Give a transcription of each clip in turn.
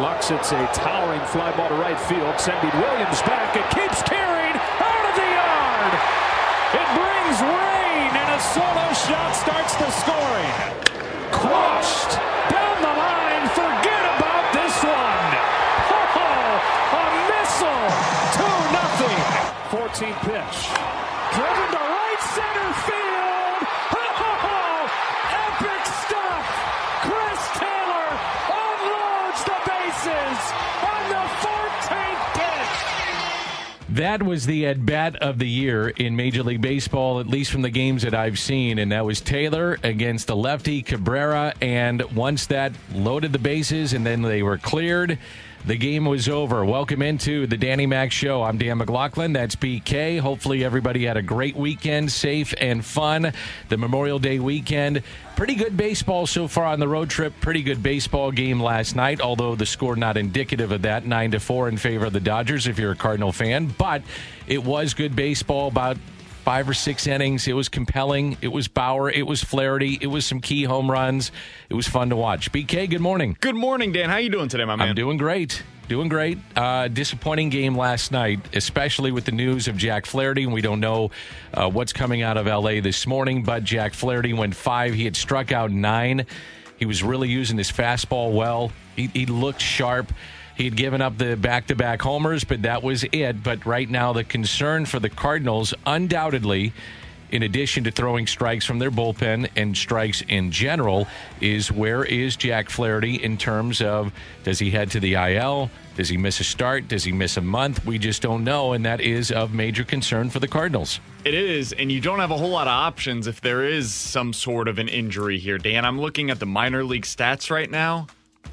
Lux, it's a towering fly ball to right field, sending Williams back. It keeps carrying out of the yard. It brings rain, and a solo shot starts the scoring. Crushed down the line. Forget about this one. Oh, a missile. 2 nothing. 14 pitch. That was the at bat of the year in Major League Baseball, at least from the games that I've seen. And that was Taylor against the lefty Cabrera. And once that loaded the bases and then they were cleared, the game was over. Welcome into the Danny Mac Show. I'm Dan McLaughlin. That's BK. Hopefully, everybody had a great weekend, safe and fun. The Memorial Day weekend. Pretty good baseball so far on the road trip. Pretty good baseball game last night, although the score not indicative of that. 9 to 4 in favor of the Dodgers if you're a Cardinal fan. But it was good baseball about five or six innings. It was compelling. It was Bauer. It was Flaherty. It was some key home runs. It was fun to watch. BK, good morning. Good morning, Dan. How are you doing today, my man? I'm doing great. Doing great. Uh, disappointing game last night, especially with the news of Jack Flaherty, and we don't know uh, what's coming out of LA this morning. But Jack Flaherty went five. He had struck out nine. He was really using his fastball well. He, he looked sharp. He had given up the back to back homers, but that was it. But right now, the concern for the Cardinals, undoubtedly, in addition to throwing strikes from their bullpen and strikes in general, is where is Jack Flaherty in terms of does he head to the IL? Does he miss a start? Does he miss a month? We just don't know, and that is of major concern for the Cardinals. It is, and you don't have a whole lot of options if there is some sort of an injury here, Dan. I'm looking at the minor league stats right now.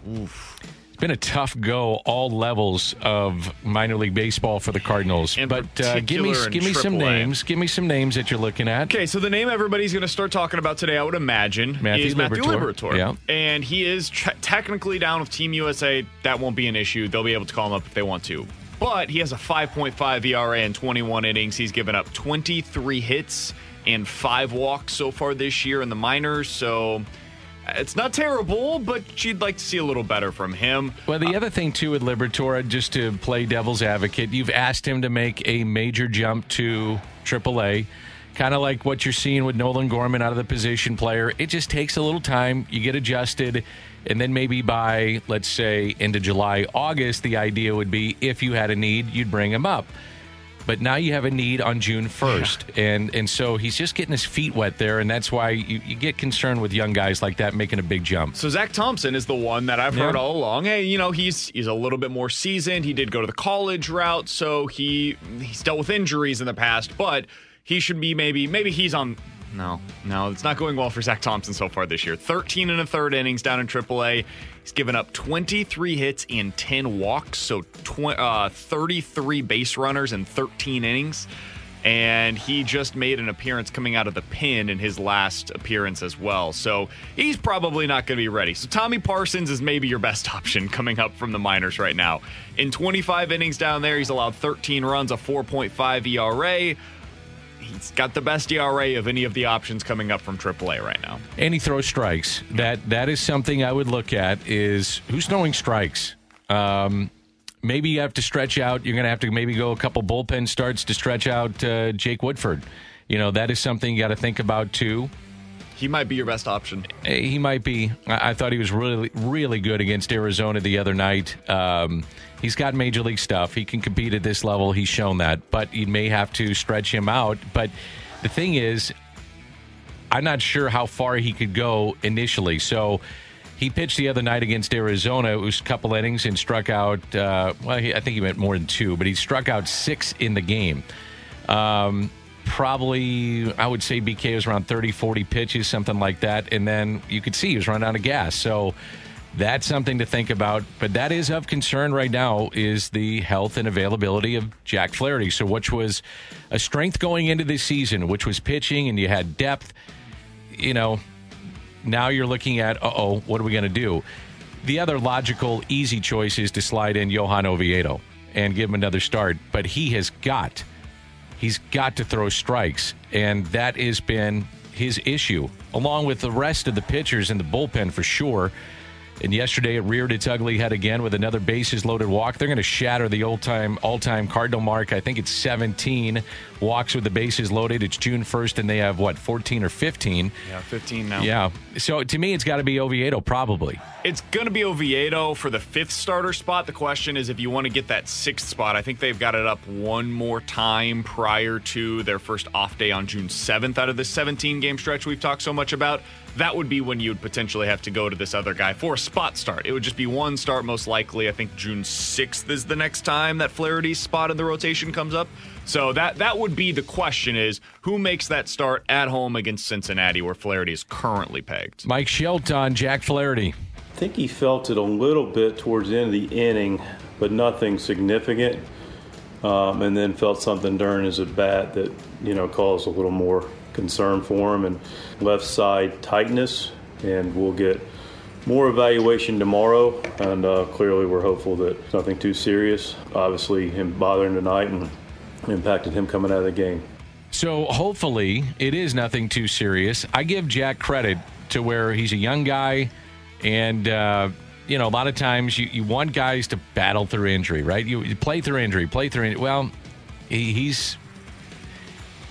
Oof. Been a tough go all levels of minor league baseball for the Cardinals. In but uh, give me give me some AAA. names. Give me some names that you're looking at. Okay, so the name everybody's going to start talking about today, I would imagine, Matthew is Matthew Liberatore. Yeah. And he is technically down with Team USA. That won't be an issue. They'll be able to call him up if they want to. But he has a 5.5 ERA in 21 innings. He's given up 23 hits and five walks so far this year in the minors. So it's not terrible, but you'd like to see a little better from him. Well, the uh, other thing too with Liberatore, just to play devil's advocate, you've asked him to make a major jump to AAA, kind of like what you're seeing with Nolan Gorman out of the position player. It just takes a little time. You get adjusted, and then maybe by let's say into July, August, the idea would be if you had a need, you'd bring him up. But now you have a need on June 1st. And and so he's just getting his feet wet there. And that's why you, you get concerned with young guys like that making a big jump. So Zach Thompson is the one that I've heard all along. Hey, you know, he's he's a little bit more seasoned. He did go to the college route, so he he's dealt with injuries in the past, but he should be maybe maybe he's on no, no, it's not going well for Zach Thompson so far this year. 13 and a third innings down in AAA. He's given up 23 hits and 10 walks, so tw- uh, 33 base runners in 13 innings. And he just made an appearance coming out of the pin in his last appearance as well. So he's probably not going to be ready. So Tommy Parsons is maybe your best option coming up from the minors right now. In 25 innings down there, he's allowed 13 runs, a 4.5 ERA. He's got the best ERA of any of the options coming up from AAA right now. and he throws strikes. That that is something I would look at. Is who's throwing strikes? Um, maybe you have to stretch out. You're going to have to maybe go a couple bullpen starts to stretch out uh, Jake Woodford. You know that is something you got to think about too. He might be your best option. Eh, He might be. I, I thought he was really, really good against Arizona the other night. Um, he's got major league stuff. He can compete at this level. He's shown that. But you may have to stretch him out. But the thing is, I'm not sure how far he could go initially. So he pitched the other night against Arizona. It was a couple innings and struck out. Uh, well, he, I think he went more than two, but he struck out six in the game. Um, probably, I would say BK was around 30, 40 pitches, something like that. And then you could see he was running out of gas. So that's something to think about. But that is of concern right now is the health and availability of Jack Flaherty. So, which was a strength going into this season, which was pitching, and you had depth. You know, now you're looking at, uh oh, what are we going to do? The other logical, easy choice is to slide in Johan Oviedo and give him another start. But he has got, he's got to throw strikes, and that has been his issue, along with the rest of the pitchers in the bullpen for sure. And yesterday it reared its ugly head again with another bases loaded walk. They're going to shatter the old time all time Cardinal mark. I think it's 17 walks with the bases loaded. It's June 1st, and they have what 14 or 15. Yeah, 15 now. Yeah. So to me, it's got to be Oviedo probably. It's going to be Oviedo for the fifth starter spot. The question is if you want to get that sixth spot. I think they've got it up one more time prior to their first off day on June 7th out of the 17 game stretch we've talked so much about. That would be when you would potentially have to go to this other guy for a spot start. It would just be one start, most likely. I think June 6th is the next time that Flaherty's spot in the rotation comes up. So that that would be the question: is who makes that start at home against Cincinnati, where Flaherty is currently pegged? Mike Shildt, Jack Flaherty. I think he felt it a little bit towards the end of the inning, but nothing significant. Um, and then felt something during his at bat that you know caused a little more concern for him and left side tightness. And we'll get more evaluation tomorrow. And uh, clearly, we're hopeful that nothing too serious. Obviously, him bothering tonight and impacted him coming out of the game. So hopefully, it is nothing too serious. I give Jack credit to where he's a young guy and, uh, you know, a lot of times you, you want guys to battle through injury, right? You, you play through injury, play through injury. Well, he, he's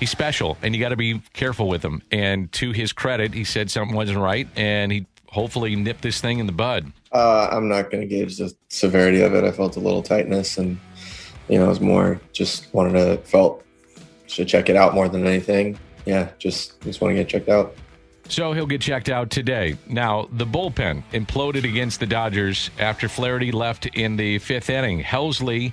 he's special, and you got to be careful with him. And to his credit, he said something wasn't right, and he hopefully nipped this thing in the bud. Uh, I'm not going to gauge the severity of it. I felt a little tightness, and you know, it was more just wanted to felt should check it out more than anything. Yeah, just just want to get checked out. So he'll get checked out today. Now, the bullpen imploded against the Dodgers after Flaherty left in the fifth inning. Helsley,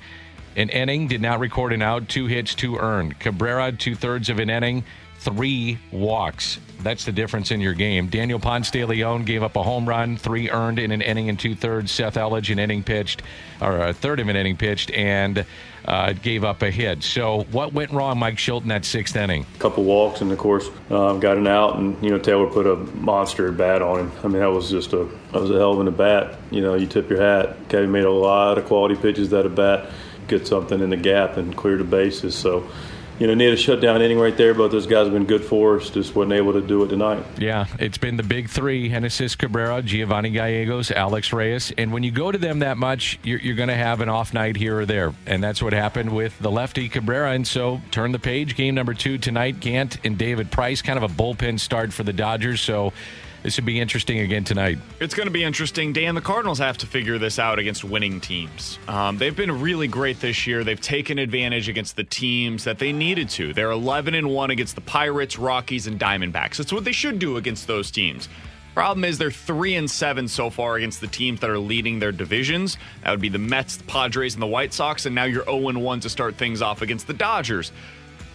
an inning, did not record an out, two hits, two earned. Cabrera, two thirds of an inning, three walks. That's the difference in your game. Daniel Ponce de Leon gave up a home run, three earned in an inning and two thirds. Seth Elledge, an inning pitched, or a third of an inning pitched, and uh, gave up a hit. So, what went wrong, Mike Shildt, that sixth inning? A couple walks, and of course, um, got an out, and you know Taylor put a monster bat on him. I mean, that was just a that was a hell of a bat. You know, you tip your hat. Kevin made a lot of quality pitches that a bat, get something in the gap and clear the bases. So you know, need a shutdown inning right there. Both those guys have been good for us. Just wasn't able to do it tonight. Yeah, it's been the big three: Genesis Cabrera, Giovanni Gallegos, Alex Reyes. And when you go to them that much, you're, you're going to have an off night here or there, and that's what happened with the lefty Cabrera. And so, turn the page. Game number two tonight: Gant and David Price. Kind of a bullpen start for the Dodgers. So this would be interesting again tonight. It's going to be interesting. Dan, the Cardinals have to figure this out against winning teams. Um, they've been really great this year. They've taken advantage against the teams that they needed to. They're 11 and 1 against the Pirates, Rockies, and Diamondbacks. That's what they should do against those teams. Problem is they're 3 and 7 so far against the teams that are leading their divisions. That would be the Mets, the Padres, and the White Sox, and now you're 0 and 1 to start things off against the Dodgers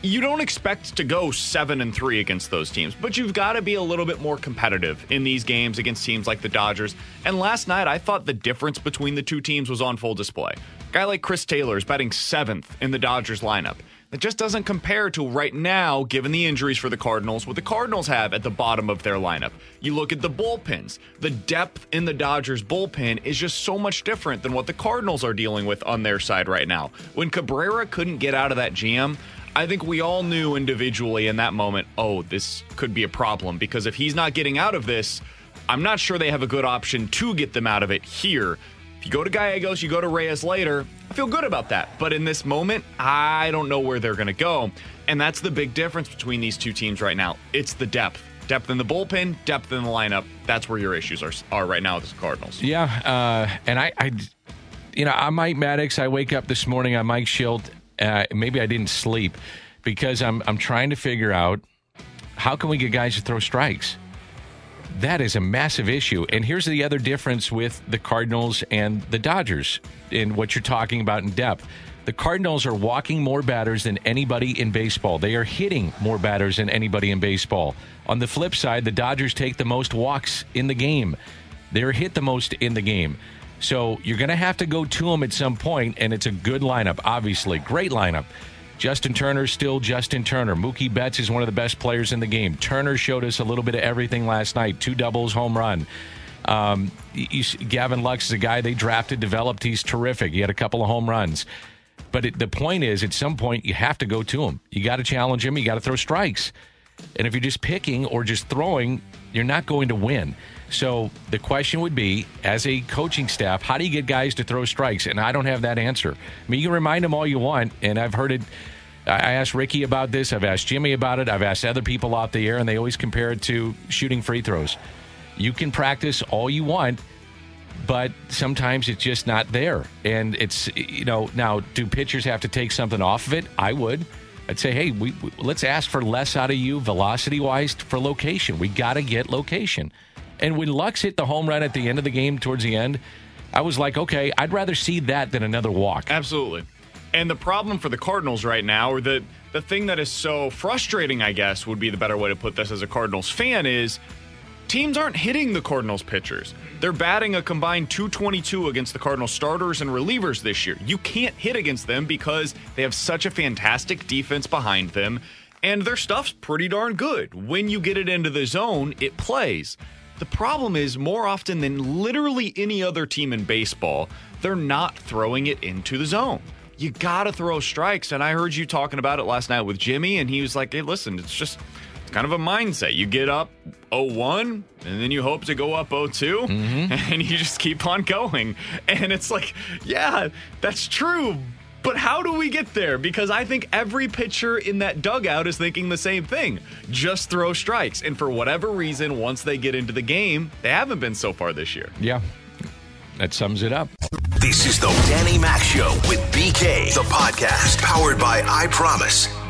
you don't expect to go seven and three against those teams, but you've got to be a little bit more competitive in these games against teams like the Dodgers. And last night, I thought the difference between the two teams was on full display. A guy like Chris Taylor is batting seventh in the Dodgers lineup. That just doesn't compare to right now, given the injuries for the Cardinals, what the Cardinals have at the bottom of their lineup. You look at the bullpens. The depth in the Dodgers bullpen is just so much different than what the Cardinals are dealing with on their side right now. When Cabrera couldn't get out of that jam, I think we all knew individually in that moment, oh, this could be a problem because if he's not getting out of this, I'm not sure they have a good option to get them out of it here. If you go to Gallegos, you go to Reyes later, I feel good about that. But in this moment, I don't know where they're going to go. And that's the big difference between these two teams right now. It's the depth. Depth in the bullpen, depth in the lineup. That's where your issues are, are right now with the Cardinals. Yeah. Uh, and I, I, you know, I'm Mike Maddux. I wake up this morning, I'm Mike Shildt uh, maybe I didn't sleep because I'm I'm trying to figure out how can we get guys to throw strikes. That is a massive issue. And here's the other difference with the Cardinals and the Dodgers in what you're talking about in depth. The Cardinals are walking more batters than anybody in baseball. They are hitting more batters than anybody in baseball. On the flip side, the Dodgers take the most walks in the game. They're hit the most in the game. So you're going to have to go to them at some point, and it's a good lineup, obviously. Great lineup. Justin Turner still Justin Turner. Mookie Betts is one of the best players in the game. Turner showed us a little bit of everything last night. Two doubles, home run. Um, you, Gavin Lux is a guy they drafted, developed. He's terrific. He had a couple of home runs. But it, the point is, at some point, you have to go to him. You got to challenge him. You got to throw strikes. And if you're just picking or just throwing, you're not going to win. So the question would be, as a coaching staff, how do you get guys to throw strikes? And I don't have that answer. I mean, you can remind them all you want, and I've heard it. I asked Ricky about this. I've asked Jimmy about it. I've asked other people out the air, and they always compare it to shooting free throws. You can practice all you want, but sometimes it's just not there. And it's, you know, now, do pitchers have to take something off of it? I would. I'd say, hey, we, we let's ask for less out of you velocity wise for location. We got to get location. And when Lux hit the home run at the end of the game towards the end, I was like, okay, I'd rather see that than another walk. Absolutely. And the problem for the Cardinals right now, or the the thing that is so frustrating, I guess, would be the better way to put this as a Cardinals fan is teams aren't hitting the Cardinals pitchers. They're batting a combined 222 against the Cardinals starters and relievers this year. You can't hit against them because they have such a fantastic defense behind them, and their stuff's pretty darn good. When you get it into the zone, it plays. The problem is, more often than literally any other team in baseball, they're not throwing it into the zone. You got to throw strikes. And I heard you talking about it last night with Jimmy, and he was like, hey, listen, it's just kind of a mindset. You get up 0-1 and then you hope to go up 0-2 Mm-hmm. and you just keep on going. And it's like, yeah, that's true. But how do we get there? Because I think every pitcher in that dugout is thinking the same thing. Just throw strikes. And for whatever reason, once they get into the game, they haven't been so far this year. Yeah, that sums it up. This is the Danny Mac Show with BK, the podcast powered by I Promise.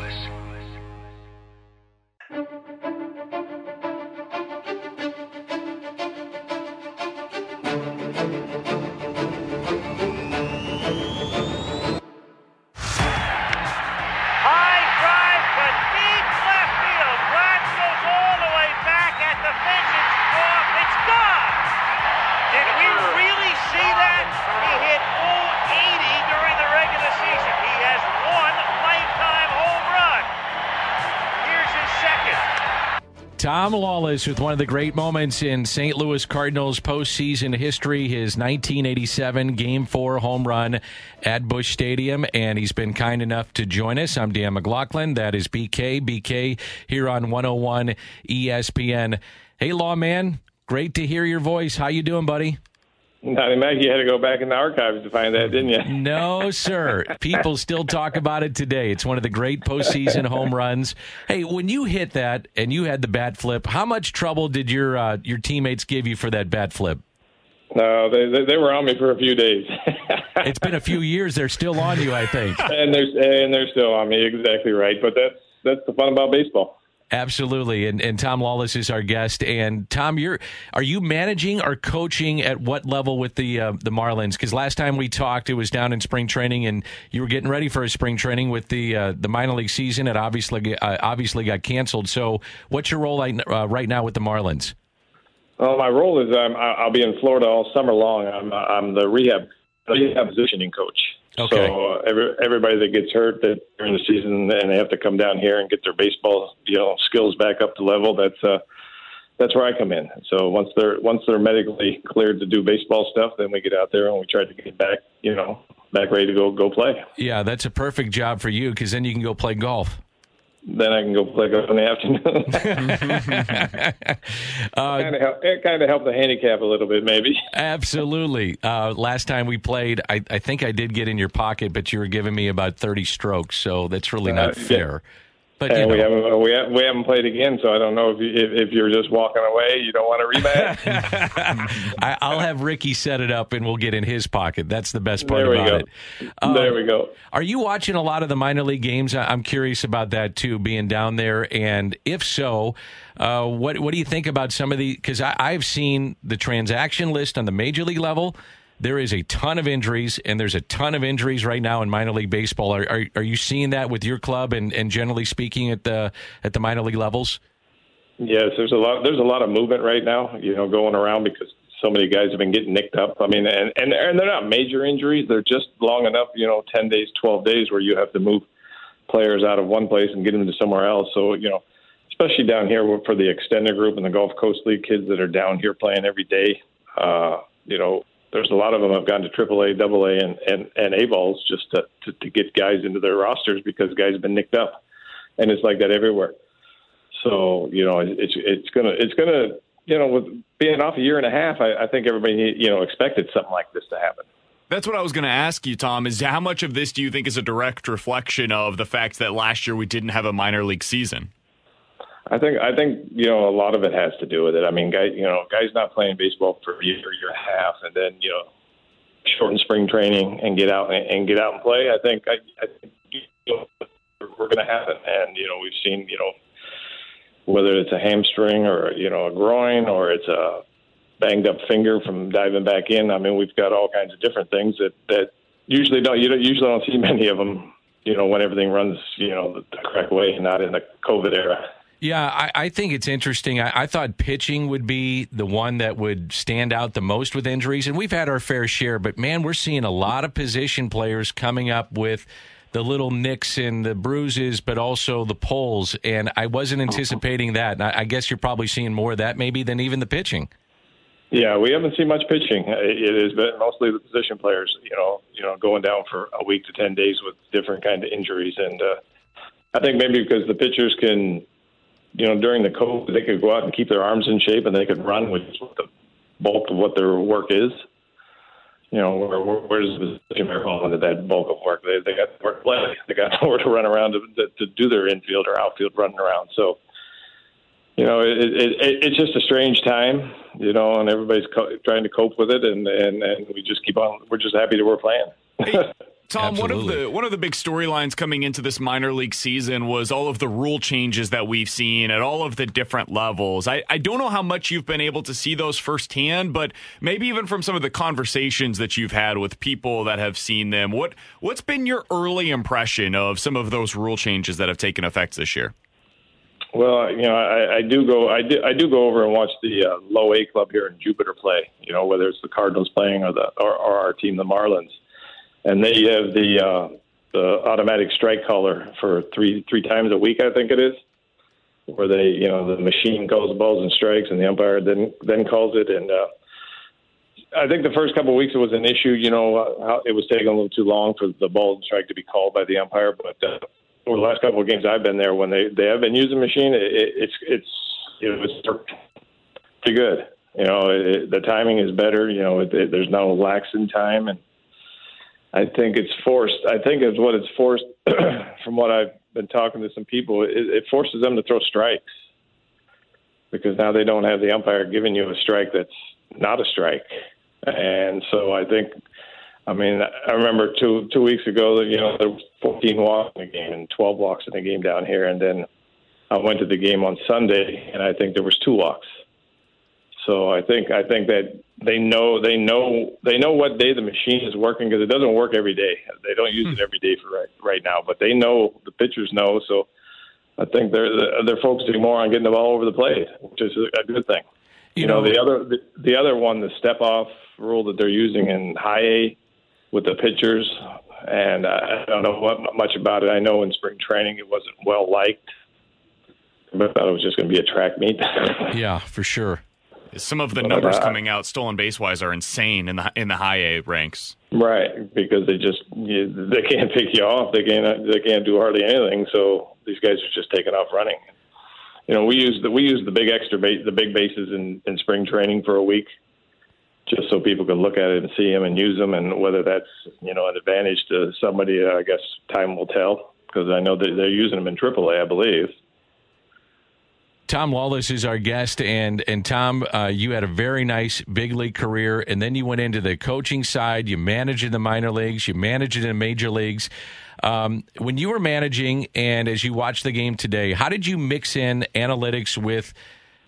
Tom Lawless with one of the great moments in St. Louis Cardinals postseason history, his 1987 Game 4 home run at Busch Stadium. And he's been kind enough to join us. I'm Dan McLaughlin. That is BK. BK here on 101 ESPN. Hey, Lawman, great to hear your voice. How you doing, buddy? Donnie Mac, you had to go back in the archives to find that, didn't you? No, sir. People still talk about it today. It's one of the great postseason home runs. Hey, when you hit that and you had the bat flip, how much trouble did your uh, your teammates give you for that bat flip? No, they, they they were on me for a few days, It's been a few years. They're still on you, I think. and they're and they're still on me. Exactly right. But that's that's the fun about baseball. Absolutely. And and Tom Lawless is our guest. And Tom, you're are you managing or coaching at what level with the uh, the Marlins? Because last time we talked, it was down in spring training, and you were getting ready for a spring training with the uh, the minor league season. It obviously uh, obviously got canceled. So, what's your role like, uh, right now with the Marlins? Well, my role is um, I- I'll be in Florida all summer long. I'm I'm the rehab rehab positioning coach. Okay. So uh, every, everybody that gets hurt that during the season and they have to come down here and get their baseball you know skills back up to level. That's uh, that's where I come in. So once they're once they're medically cleared to do baseball stuff, then we get out there and we try to get back you know back ready to go go play. Yeah, that's a perfect job for you because then you can go play golf. Then I can go play golf in the afternoon. kind of help, it kind of helped the handicap a little bit, maybe. Absolutely. Uh, last time we played, I, I think I did get in your pocket, but you were giving me about 30 strokes, so that's really not Uh, yeah. Fair. But, you And we haven't we, ha- we haven't played again, so I don't know if you, if, if you're just walking away, you don't want to rematch. I, I'll have Ricky set it up and we'll get in his pocket. That's the best part there we about go. it. Um, there we go. Are you watching a lot of the minor league games? I- I'm curious about that too, being down there. And if so, uh, what what do you think about some of the? Because I've seen the transaction list on the major league level. There is a ton of injuries, and there's a ton of injuries right now in minor league baseball. Are are, are you seeing that with your club, and, and generally speaking at the at the minor league levels? Yes, there's a lot. There's a lot of movement right now. You know, going around because so many guys have been getting nicked up. I mean, and and and they're not major injuries; they're just long enough, you know, ten days, twelve days, where you have to move players out of one place and get them to somewhere else. So you know, especially down here for the extended group and the Gulf Coast League kids that are down here playing every day. Uh, you know, there's a lot of them have gone to AAA, AA, and and and A balls just to, to to get guys into their rosters because guys have been nicked up, and it's like that everywhere. So you know, it's it's gonna it's gonna you know with being off a year and a half, I, I think everybody you know expected something like this to happen. That's what I was going to ask you, Tom. Is how much of this do you think is a direct reflection of the fact that last year we didn't have a minor league season? I think I think you know a lot of it has to do with it. I mean, guys, you know, guys not playing baseball for a year, year and a half, and then you know, shorten spring training and get out and, and get out and play. I think I, I think you know, we're going to it, and you know, we've seen you know whether it's a hamstring or you know a groin or it's a banged up finger from diving back in. I mean, we've got all kinds of different things that that usually don't you don't, usually don't see many of them. You know, when everything runs you know the correct way, not in the COVID era. Yeah, I, I, think it's interesting. I, I, thought pitching would be the one that would stand out the most with injuries, and we've had our fair share. But man, we're seeing a lot of position players coming up with the little nicks and the bruises, but also the pulls. And I wasn't anticipating that. And I, I guess you're probably seeing more of that maybe than even the pitching. Yeah, we haven't seen much pitching. It has been mostly the position players. You know, you know, going down for a week to ten days with different kind of injuries, and uh, I think maybe because the pitchers can you know, during the COVID, they could go out and keep their arms in shape and they could run, which is the bulk of what their work is. You know, where, where, does the player fall into that bulk of work? They they got to work play. They got nowhere to run around to, to, to do their infield or outfield running around. So, you know, it, it, it, it's just a strange time, you know, and everybody's co- trying to cope with it, and, and and we just keep on. We're just happy that we're playing. Tom, Absolutely. one of the one of the big storylines coming into this minor league season was all of the rule changes that we've seen at all of the different levels. I, I don't know how much you've been able to see those firsthand, but maybe even from some of the conversations that you've had with people that have seen them. What what's been your early impression of some of those rule changes that have taken effect this year? Well, you know, I, I do go. I do. I do go over and watch the uh, low A club here in Jupiter play. You know, whether it's the Cardinals playing or the or, or our team, the Marlins and they have the uh, the automatic strike caller for three three times a week, I think it is, where they you know the machine calls balls and strikes, and the umpire then then calls it. And uh, I think the first couple of weeks it was an issue. You know, uh, it was taking a little too long for the ball and strike to be called by the umpire. But uh, over the last couple of games I've been there, when they they have been using the machine, it, it, it's it's it was pretty good. You know, it, the timing is better. You know, there's no lax in time and I think it's forced. I think it's what it's forced from what I've been talking to some people. It, it forces them to throw strikes because now they don't have the umpire giving you a strike that's not a strike. And so I think, I mean, I remember two two weeks ago that you know there was 14 walks in the game and 12 walks in the game down here, and then I went to the game on Sunday and I think there was two walks. So I think I think that they know they know they know what day the machine is working because it doesn't work every day. They don't use it hmm. every day for right right now, but they know the pitchers know. So I think they're they're focusing more on getting the ball over the plate, which is a good thing. You, you know, know, the other the, the other one, the step off rule that they're using in high A with the pitchers, and I don't know what much about it. I know in spring training it wasn't well liked, but I thought it was just going to be a track meet. yeah, for sure. Some of the numbers coming out stolen base wise are insane in the in the high A ranks. Right, because they just you, they can't pick you off. They can't they can't do hardly anything. So these guys are just taking off running. You know, we use the we use the big extra base, the big bases in in spring training for a week, just so people can look at it and see them and use them. And whether that's you know an advantage to somebody, I guess time will tell. Because I know that they're using them in AAA, I believe. Tom Lawless is our guest, and and Tom, uh, you had a very nice big league career, and then you went into the coaching side. You managed in the minor leagues, you managed in the major leagues. Um, when you were managing, and as you watch the game today, how did you mix in analytics with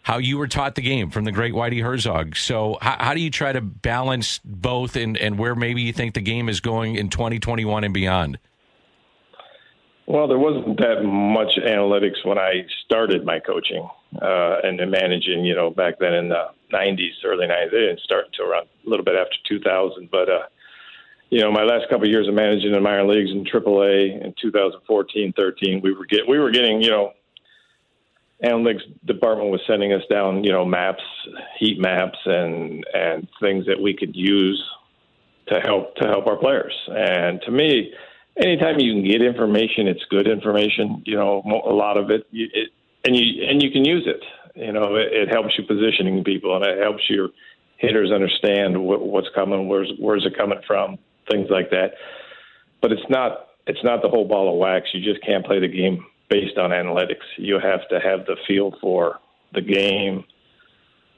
how you were taught the game from the great Whitey Herzog? So how, how do you try to balance both, and and where maybe you think the game is going in 2021 and beyond? Well, there wasn't that much analytics when I started my coaching uh, and managing. You know, back then in the '90s, early '90s. They didn't start until around a little bit after 2000. But uh, you know, my last couple of years of managing in minor leagues in AAA in 2014, 13, we were get we were getting you know analytics department was sending us down, you know, maps, heat maps, and and things that we could use to help to help our players. And to me, anytime you can get information, it's good information. You know, a lot of it, it and you and you can use it. You know, it, it helps you positioning people, and it helps your hitters understand what, what's coming, where's where's it coming from, things like that. But it's not it's not the whole ball of wax. You just can't play the game based on analytics. You have to have the feel for the game.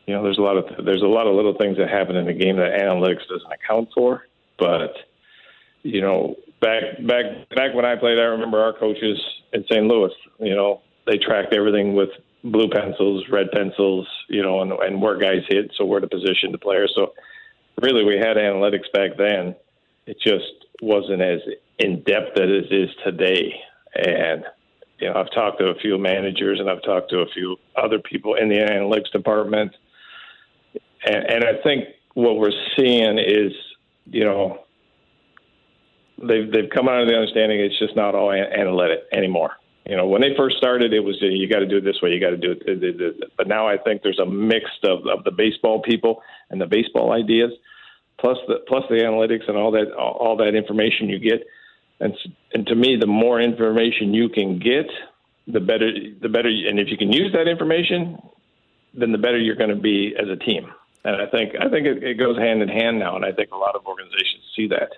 You know, there's a lot of there's a lot of little things that happen in the game that analytics doesn't account for. But you know, back back back when I played, I remember our coaches in St. Louis. You know, they tracked everything with blue pencils, red pencils. You know, and, and where guys hit, so where to position the player. So really, we had analytics back then. It just wasn't as in depth as it is today. And you know, I've talked to a few managers and I've talked to a few other people in the analytics department, and, and I think what we're seeing is, you know, they've they've come out of the understanding it's just not all analytic anymore. You know, when they first started, it was you got to do it this way, you got to do it. But now I think there's a mix of, of the baseball people and the baseball ideas, plus the plus the analytics and all that all that information you get and and to me, the more information you can get, the better. The better, and if you can use that information, then the better you're going to be as a team. And I think I think it, it goes hand in hand now, and I think a lot of organizations see that.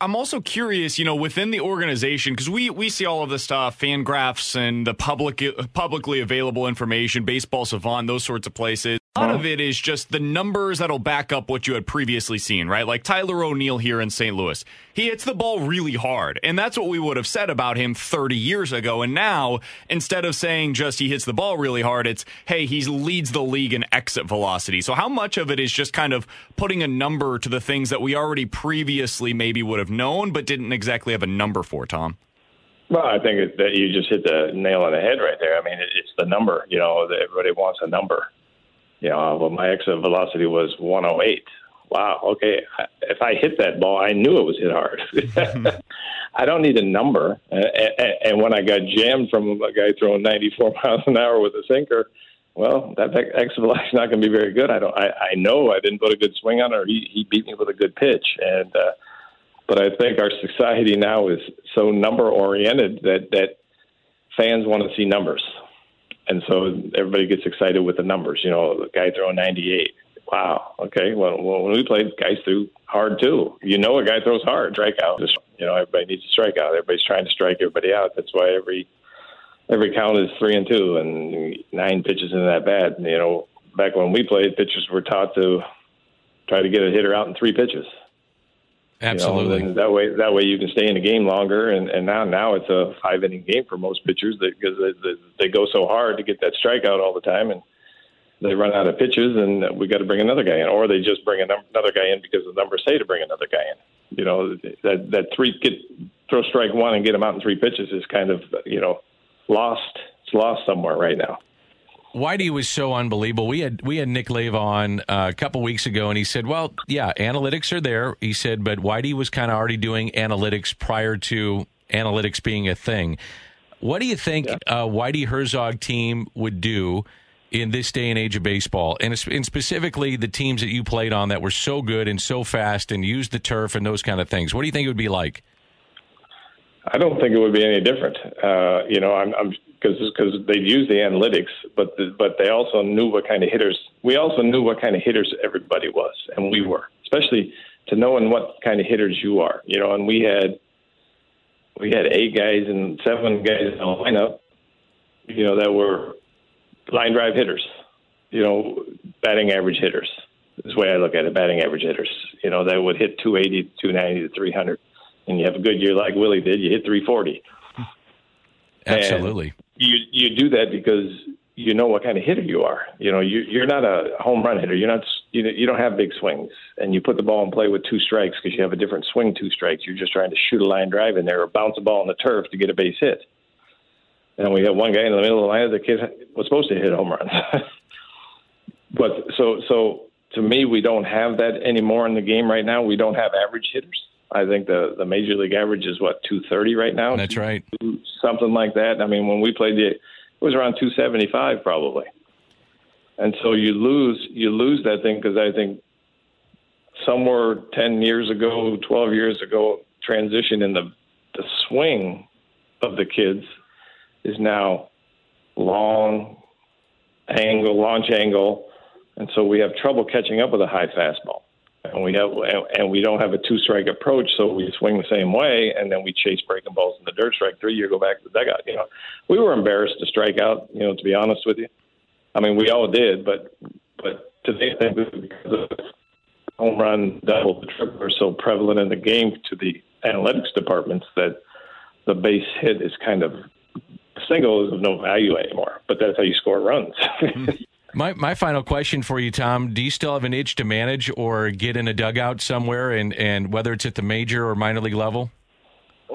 I'm also curious, you know, within the organization because we we see all of this stuff, FanGraphs and the public publicly available information, Baseball Savant, those sorts of places. A lot of uh-huh. it is just the numbers that'll back up what you had previously seen, right? Like Tyler O'Neill here in St. Louis. He hits the ball really hard. And that's what we would have said about him 30 years ago. And now, instead of saying just he hits the ball really hard, it's, hey, he leads the league in exit velocity. So how much of it is just kind of putting a number to the things that we already previously maybe would have known, but didn't exactly have a number for, Tom? Well, I think that you just hit the nail on the head right there. I mean, it's the number. You know, everybody wants a number you know, well, my exit velocity was 108. Wow. Okay. If I hit that ball, I knew it was hit hard. I don't need a number. And when I got jammed from a guy throwing 94 miles an hour with a sinker, well, that velocity is not going to be very good. I don't. I, I know I didn't put a good swing on, it, or he, he beat me with a good pitch. And uh, but I think our society now is so number oriented that that fans want to see numbers and so everybody gets excited with the numbers. You know, the guy throwing 98. Wow. Okay. Well, well, when we played, guys threw hard too. You know, a guy throws hard. Strike out. You know, everybody needs to strike out. Everybody's trying to strike everybody out. That's why every every count is three and two, and nine pitches isn't that bad. You know, back when we played, pitchers were taught to try to get a hitter out in three pitches. Absolutely. You know, that way, that way you can stay in the game longer. And, and now, now it's a five inning game for most pitchers because they, they go so hard to get that strikeout all the time, and they run out of pitches, and we got to bring another guy in, or they just bring another guy in because the numbers say to bring another guy in. You know, that that three get throw strike one and get him out in three pitches is kind of you know lost. It's lost somewhere right now. Whitey was so unbelievable. We had we had Nick Leyva on uh, a couple weeks ago, and he said, "Well, yeah, analytics are there." He said, but Whitey was kind of already doing analytics prior to analytics being a thing. What do you think yeah. uh, Whitey Herzog team would do in this day and age of baseball, and, and specifically the teams that you played on that were so good and so fast and used the turf and those kind of things? What do you think it would be like? I don't think it would be any different. Uh, you know, I'm, because because they'd use the analytics, but the, but they also knew what kind of hitters. We also knew what kind of hitters everybody was, and we were, especially to knowing what kind of hitters you are. You know, and we had we had eight guys and seven guys in the lineup. You know, that were line drive hitters. You know, batting average hitters. Is the way I look at it. Batting average hitters. You know, that would hit 280, 290 to 300, and you have a good year like Willie did. You hit 340. Absolutely. And you you do that because you know what kind of hitter you are. You know, you, you're not a home run hitter. You're not. You, know, you don't have big swings, and you put the ball in play with two strikes because you have a different swing. Two strikes. You're just trying to shoot a line drive in there or bounce a ball on the turf to get a base hit. And we had one guy in the middle of the line. The kid was supposed to hit home runs. but so so to me, we don't have that anymore in the game right now. We don't have average hitters. I think the the major league average is what 230 right now. That's right. Something like that. I mean, when we played the, it was around 275 probably. And so you lose you lose that thing because I think somewhere 10 years ago, 12 years ago, transition in the the swing of the kids is now long angle, launch angle, and so we have trouble catching up with a high fastball. And we have, and we don't have a two strike approach, so we swing the same way, and then we chase breaking balls in the dirt. Strike three, you go back to the dugout. You know, we were embarrassed to strike out. You know, to be honest with you, I mean, we all did, but but today, because of home run, double, the triple are so prevalent in the game to the analytics departments that the base hit is kind of single is of no value anymore. But that's how you score runs. My my final question for you, Tom: Do you still have an itch to manage or get in a dugout somewhere, and and whether it's at the major or minor league level?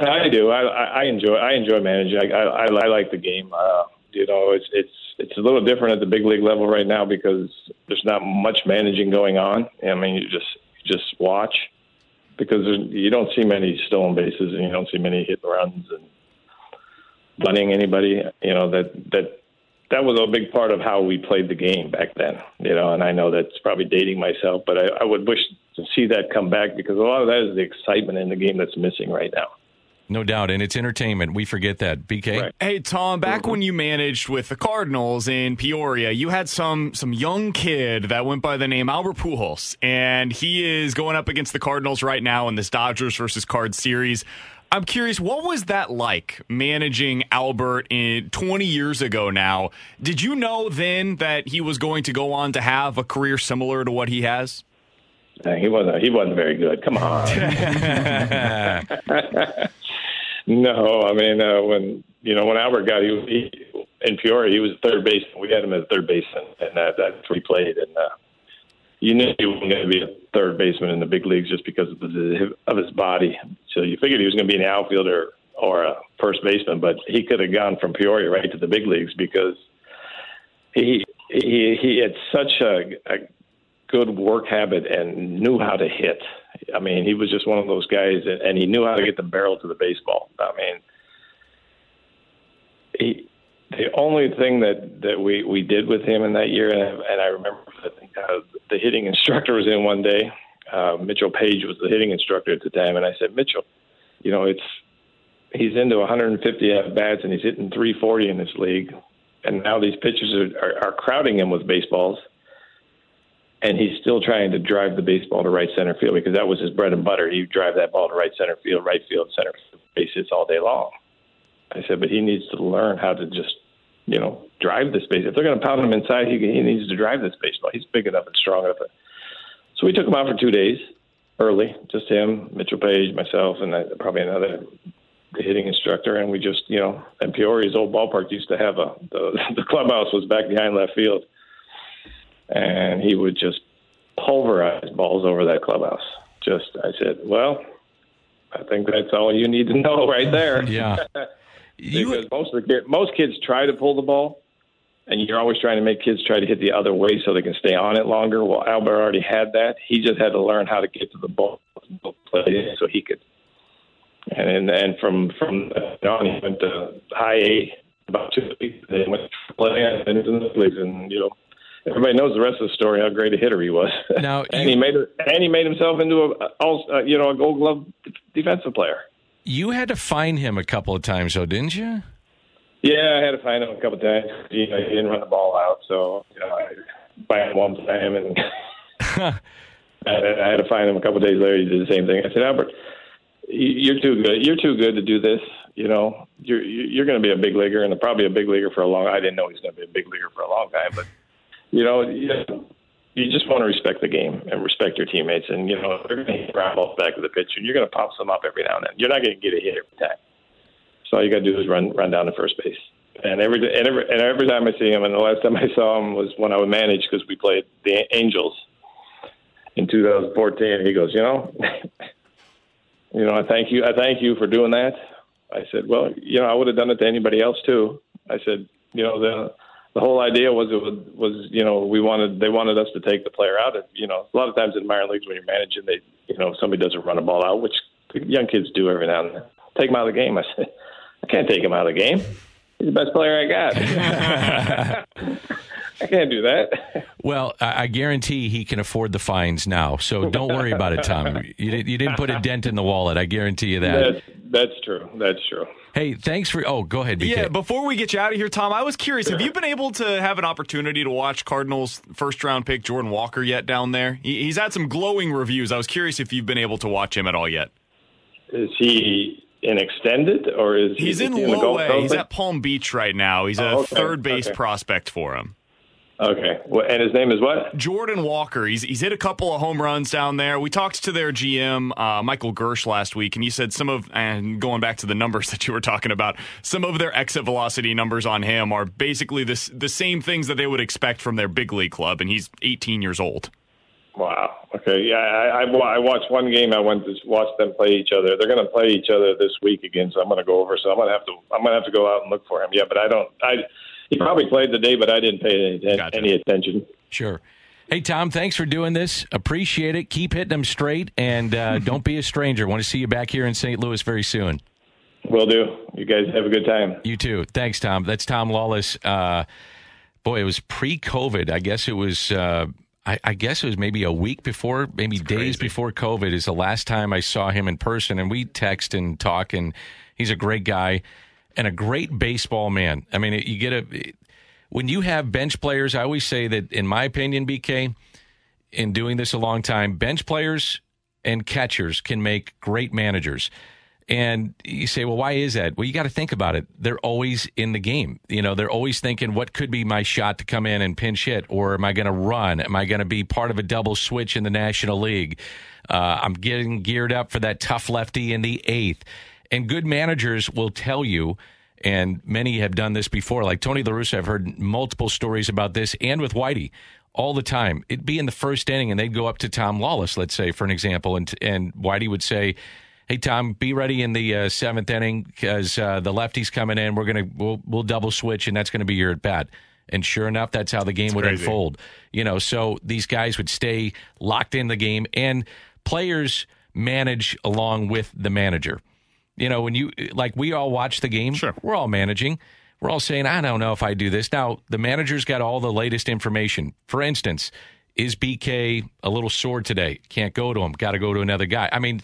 I do. I, I enjoy. I enjoy managing. I, I, I like the game. Uh, you know, it's it's it's a little different at the big league level right now because there's not much managing going on. I mean, you just you just watch because you don't see many stolen bases and you don't see many hit runs and bunting anybody. You know that that that was a big part of how we played the game back then. You know, and I know that's probably dating myself, but I, I would wish to see that come back because a lot of that is the excitement in the game that's missing right now. No doubt, and it's entertainment. We forget that. BK. Right. Hey Tom, back mm-hmm. when you managed with the Cardinals in Peoria, you had some some young kid that went by the name Albert Pujols, and he is going up against the Cardinals right now in this Dodgers versus Cards series. I'm curious, what was that like managing Albert in 20 years ago now? Did you know then that he was going to go on to have a career similar to what he has? he wasn't. He wasn't very good. Come on. no, I mean uh, when you know when Albert got he, he in Peoria, he was third base. We had him as third baseman, and that, that's where he played. And uh, you knew he wasn't going to be a third baseman in the big leagues just because of of his body. So you figured he was going to be an outfielder or a first baseman, but he could have gone from Peoria right to the big leagues because he he he had such a, a good work habit and knew how to hit. I mean, he was just one of those guys, and he knew how to get the barrel to the baseball. I mean, he the only thing that that we we did with him in that year, and I, and I remember think uh, the hitting instructor was in one day. Uh, Mitchell Page was the hitting instructor at the time, and I said, Mitchell, you know, it's he's into 150 at bats and he's hitting 340 in this league, and now these pitchers are, are, are crowding him with baseballs, and he's still trying to drive the baseball to right center field because that was his bread and butter. He'd drive that ball to right center field, right field, center base hits all day long. I said, but he needs to learn how to just, you know, drive this base. If they're going to pound him inside, he, he needs to drive this baseball. He's big enough and strong enough. So we took him out for two days early, just him, Mitchell Page, myself, and uh, probably another hitting instructor. And we just, you know, and Peoria's old ballpark used to have a, the, the clubhouse was back behind left field. And he would just pulverize balls over that clubhouse. Just, I said, well, I think that's all you need to know right there. Yeah. Because most of the most kids try to pull the ball, and you're always trying to make kids try to hit the other way so they can stay on it longer. Well, Albert already had that. He just had to learn how to get to the ball, play so he could. And and from from on, he went to high A about two weeks. Then went to play and into the leagues, and you know everybody knows the rest of the story how great a hitter he was. Now and he made and he made himself into a all uh, you know a Gold Glove defensive player. You had to find him a couple of times, though, didn't you? Yeah, I had to find him a couple times. You know, he didn't run the ball out, so you know, I find him one time, and I had to find him a couple days later. He did the same thing. I said, Albert, you're too good. You're too good to do this. You know, you're you're going to be a big leaguer, and probably a big leaguer for a long. I didn't know he was going to be a big leaguer for a long time, but you know, you, you just want to respect the game and respect your teammates. And you know, they're going to hit ground balls back to the pitcher. And you're going to pop some up every now and then. You're not going to get a hit every time. So all you got to do is run run down to first base. And every and every and every time I see him, and the last time I saw him was when I would manage because we played the Angels in 2014. He goes, you know, you know, I thank you, I thank you for doing that. I said, well, you know, I would have done it to anybody else too. I said, you know, the the whole idea was it was, was you know we wanted they wanted us to take the player out. And, you know, a lot of times in minor leagues when you're managing, they you know somebody doesn't run a ball out, which young kids do every now and then. Take him out of the game. I said, can't take him out of the game. He's the best player I got. I can't do that. Well, I I guarantee he can afford the fines now, so don't worry about it, Tom. You, didn't- you didn't put a dent in the wallet. I guarantee you that. That's that's true. That's true. Hey, thanks for. Oh, go ahead, BK. Yeah, before we get you out of here, Tom, I was curious. Have you been able to have an opportunity to watch Cardinals first round pick Jordan Walker yet down there? He's had some glowing reviews. I was curious if you've been able to watch him at all yet. Is he in extended or is he He's in he the low Gulf A. He's at Palm Beach right now. He's a Oh, okay, third base okay. prospect for him. Okay. Well, and his name is what? Jordan Walker. He's he's hit a couple of home runs down there. We talked to their GM uh, Michael Girsch last week, and he said some of and going back to the numbers that you were talking about, some of their exit velocity numbers on him are basically this the same things that they would expect from their big league club, and he's 18 years old. Wow. Okay. Yeah, I, I, I watched one game. I went to watch them play each other. They're going to play each other this week again, so I'm going to go over. So I'm going to have to. I'm going to have to go out and look for him. Yeah, but I don't. I he probably played the day, but I didn't pay any, Gotcha. any attention. Sure. Hey, Tom, thanks for doing this. Appreciate it. Keep hitting them straight, and uh, don't be a stranger. Want to see you back here in St. Louis very soon. Will do. You guys have a good time. You too. Thanks, Tom. That's Tom Lawless. Uh, boy, it was pre-COVID. I guess it was. Uh, I, I guess it was maybe a week before, maybe days before COVID is the last time I saw him in person, and we text and talk. And he's a great guy and a great baseball man. I mean, you get a when you have bench players. I always say that, in my opinion, BK, in doing this a long time, bench players and catchers can make great managers. And you say, well, why is that? Well, you got to think about it. They're always in the game. You know, they're always thinking, what could be my shot to come in and pinch hit? Or am I going to run? Am I going to be part of a double switch in the National League? Uh, I'm getting geared up for that tough lefty in the eighth. And good managers will tell you, and many have done this before, like Tony La Russa, I've heard multiple stories about this, and with Whitey all the time. It'd be in the first inning, and they'd go up to Tom Lawless, let's say, for an example, and and Whitey would say, "Hey Tom, be ready in the uh, seventh inning because uh, the lefty's coming in. We're gonna we'll, we'll double switch, and that's going to be your at bat." And sure enough, that's how the game would crazy. unfold. You know, so these guys would stay locked in the game, and players manage along with the manager. You know, when you like we all watch the game, Sure. we're all managing. We're all saying, I don't know if I do this. Now, the manager's got all the latest information. For instance, is BK a little sore today? Can't go to him. Got to go to another guy. I mean,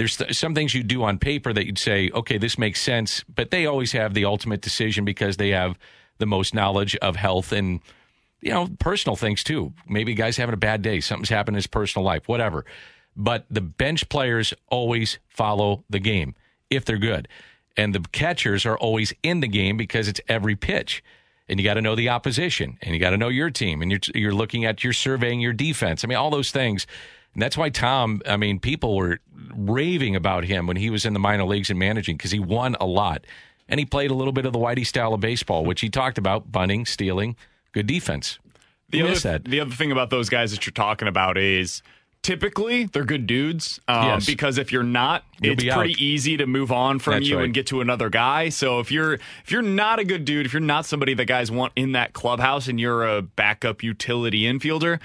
there's th- some things you do on paper that you'd say, okay, this makes sense, but they always have the ultimate decision because they have the most knowledge of health and you know, personal things too. Maybe a guy's having a bad day, something's happened in his personal life, whatever. But the bench players always follow the game if they're good. And the catchers are always in the game because it's every pitch. And you got to know the opposition and you got to know your team and you're you're looking at you're surveying your defense. I mean all those things. And that's why Tom, I mean people were raving about him when he was in the minor leagues and managing because he won a lot. And he played a little bit of the Whitey style of baseball, which he talked about bunting, stealing, good defense. The other, the other thing about those guys that you're talking about is typically they're good dudes. Um, Yes. Because if you're not, You'll it's pretty out. easy to move on from That's you right. and get to another guy. So if you're if you're not a good dude, if you're not somebody that guys want in that clubhouse, and you're a backup utility infielder.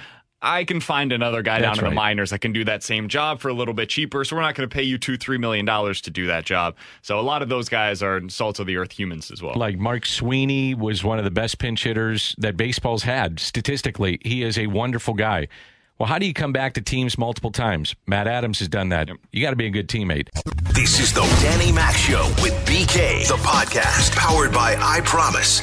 I can find another guy That's down in right. the minors that can do that same job for a little bit cheaper. So we're not going to pay you two, three million dollars to do that job. So a lot of those guys are salt of the earth humans as well. Like Mark Sweeney was one of the best pinch hitters that baseball's had statistically. He is a wonderful guy. Well, how do you come back to teams multiple times? Matt Adams has done that. You got to be a good teammate. This is the Danny Mac Show with BK, the podcast powered by I Promise.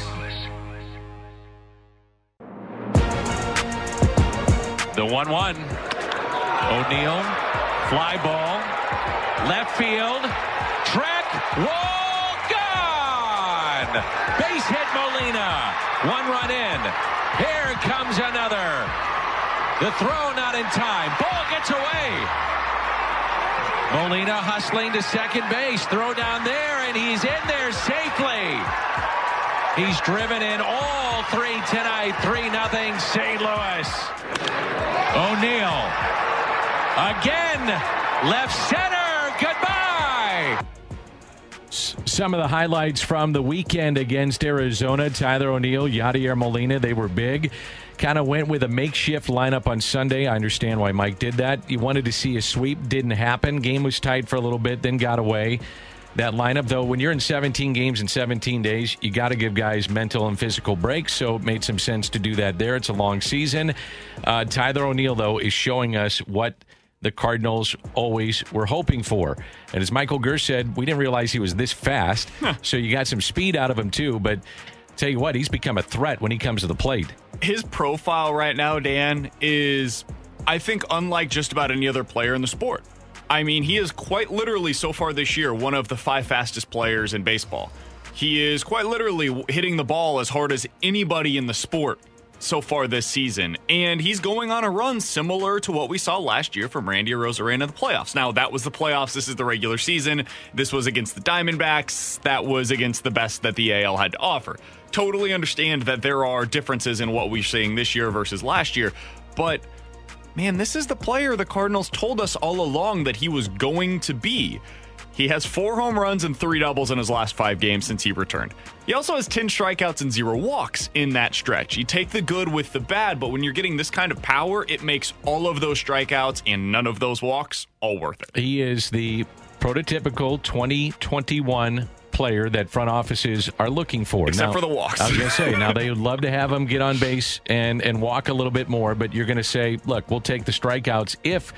The 1 1. O'Neill, fly ball, left field, track, wall, gone! Base hit Molina. One run in. Here comes another. The throw not in time. Ball gets away. Molina hustling to second base. Throw down there, and he's in there safely. He's driven in all three tonight. 3 0 St. Louis. O'Neill. Again. Left center. Goodbye. Some of the highlights from the weekend against Arizona Tyler O'Neill, Yadier Molina, they were big. Kind of went with a makeshift lineup on Sunday. I understand why Mike did that. He wanted to see a sweep, didn't happen. Game was tight for a little bit, then got away. That lineup, though, when you're in 17 games in 17 days, you got to give guys mental and physical breaks. So it made some sense to do that there. It's a long season. Uh, Tyler O'Neill, though, is showing us what the Cardinals always were hoping for. And as Michael Girsch said, we didn't realize he was this fast. So you got some speed out of him, too. But tell you what, he's become a threat when he comes to the plate. His profile right now, Dan, is, I think, unlike just about any other player in the sport. I mean, he is quite literally, so far this year, one of the five fastest players in baseball. He is quite literally hitting the ball as hard as anybody in the sport so far this season. And he's going on a run similar to what we saw last year from Randy Arozarena in the playoffs. Now, that was the playoffs. This is the regular season. This was against the Diamondbacks. That was against the best that the AL had to offer. Totally understand that there are differences in what we're seeing this year versus last year. But man, this is the player the Cardinals told us all along that he was going to be. He has four home runs and three doubles in his last five games since he returned. He also has 10 strikeouts and zero walks in that stretch. You take the good with the bad, but when you're getting this kind of power, it makes all of those strikeouts and none of those walks all worth it. He is the prototypical 2021 player that front offices are looking for. Except Now, for the walks. I was going to say, now they would love to have him get on base and, and walk a little bit more, but you're going to say, look, we'll take the strikeouts if.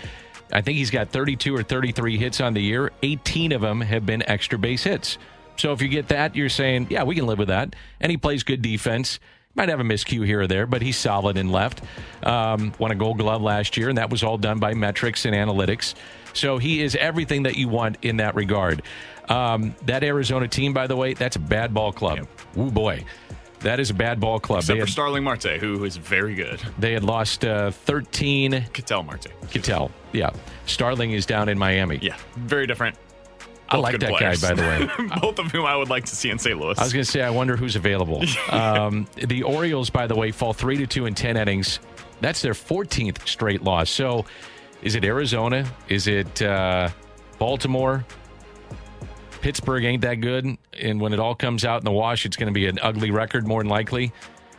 I think he's got 32 or 33 hits on the year. 18 of them have been extra base hits. So if you get that, you're saying, yeah, we can live with that. And he plays good defense. Might have a miscue here or there, but he's solid in left. Um, won a gold glove last year, and that was all done by metrics and analytics. So he is everything that you want in that regard. Um, that Arizona team, by the way, that's a bad ball club. Ooh, boy. That is a bad ball club. Except They for had, Starling Marte, who is very good. they had lost uh, 13. Ketel Marte. Ketel. Yeah. Starling is down in Miami. Yeah, very different. I like that players. guy, by the way. Both of whom I would like to see in St. Louis. I was going to say, I wonder who's available. um, the Orioles, by the way, fall three to two in ten innings. That's their 14th straight loss. So, is it Arizona? Is it uh, Baltimore? Pittsburgh ain't that good, and when it all comes out in the wash, it's going to be an ugly record more than likely.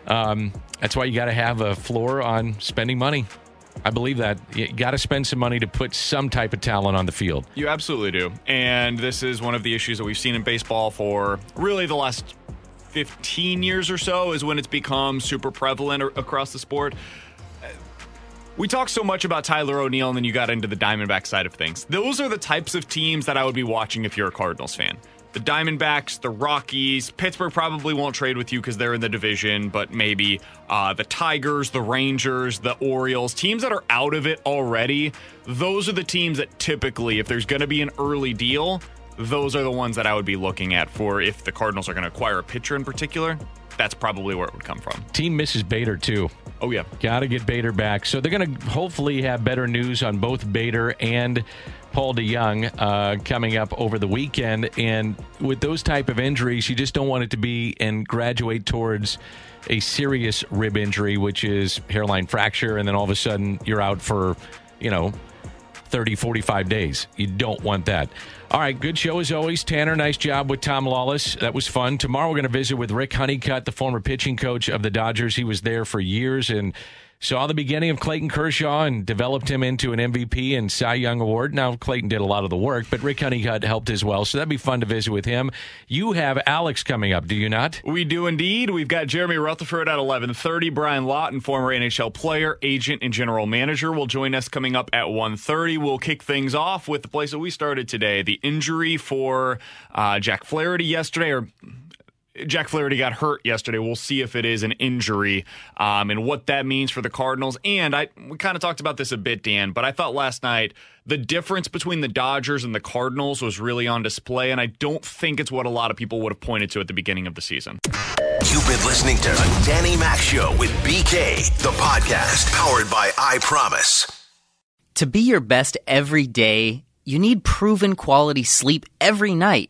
Um, that's why you got to have a floor on spending money. I believe that you got to spend some money to put some type of talent on the field. You absolutely do. And this is one of the issues that we've seen in baseball for really the last 15 years or so is when it's become super prevalent across the sport. We talk so much about Tyler O'Neill, and then you got into the Diamondback side of things. Those are the types of teams that I would be watching if you're a Cardinals fan. The Diamondbacks, the Rockies, Pittsburgh probably won't trade with you because they're in the division, but maybe uh, the Tigers, the Rangers, the Orioles, teams that are out of it already. Those are the teams that typically, if there's going to be an early deal, those are the ones that I would be looking at for if the Cardinals are going to acquire a pitcher in particular. That's probably where it would come from. Team misses Bader too. Oh yeah, Got to get Bader back. So they're going to hopefully have better news on both Bader and Paul DeJong uh, coming up over the weekend. And with those type of injuries, you just don't want it to be and graduate towards a serious rib injury, which is hairline fracture, and then all of a sudden you're out for, you know, 30, 45 days. You don't want that. All right, good show as always. Tanner, nice job with Tom Lawless. That was fun. Tomorrow we're going to visit with Rick Honeycutt, the former pitching coach of the Dodgers. He was there for years and saw the beginning of Clayton Kershaw and developed him into an MVP and Cy Young Award. Now, Clayton did a lot of the work, but Rick Honeycutt helped as well. So that'd be fun to visit with him. You have Alex coming up, do you not? We do indeed. We've got Jeremy Rutherford at 11:30. Brian Lawton, former NHL player, agent, and general manager, will join us coming up at 1:30. We'll kick things off with the place that we started today: the injury for uh, Jack Flaherty yesterday, or Jack Flaherty got hurt yesterday. We'll see if it is an injury um, and what that means for the Cardinals. And I we kind of talked about this a bit, Dan, but I thought last night the difference between the Dodgers and the Cardinals was really on display, and I don't think it's what a lot of people would have pointed to at the beginning of the season. You've been listening to the Danny Mac Show with BK, the podcast powered by I Promise. To be your best every day, you need proven quality sleep every night.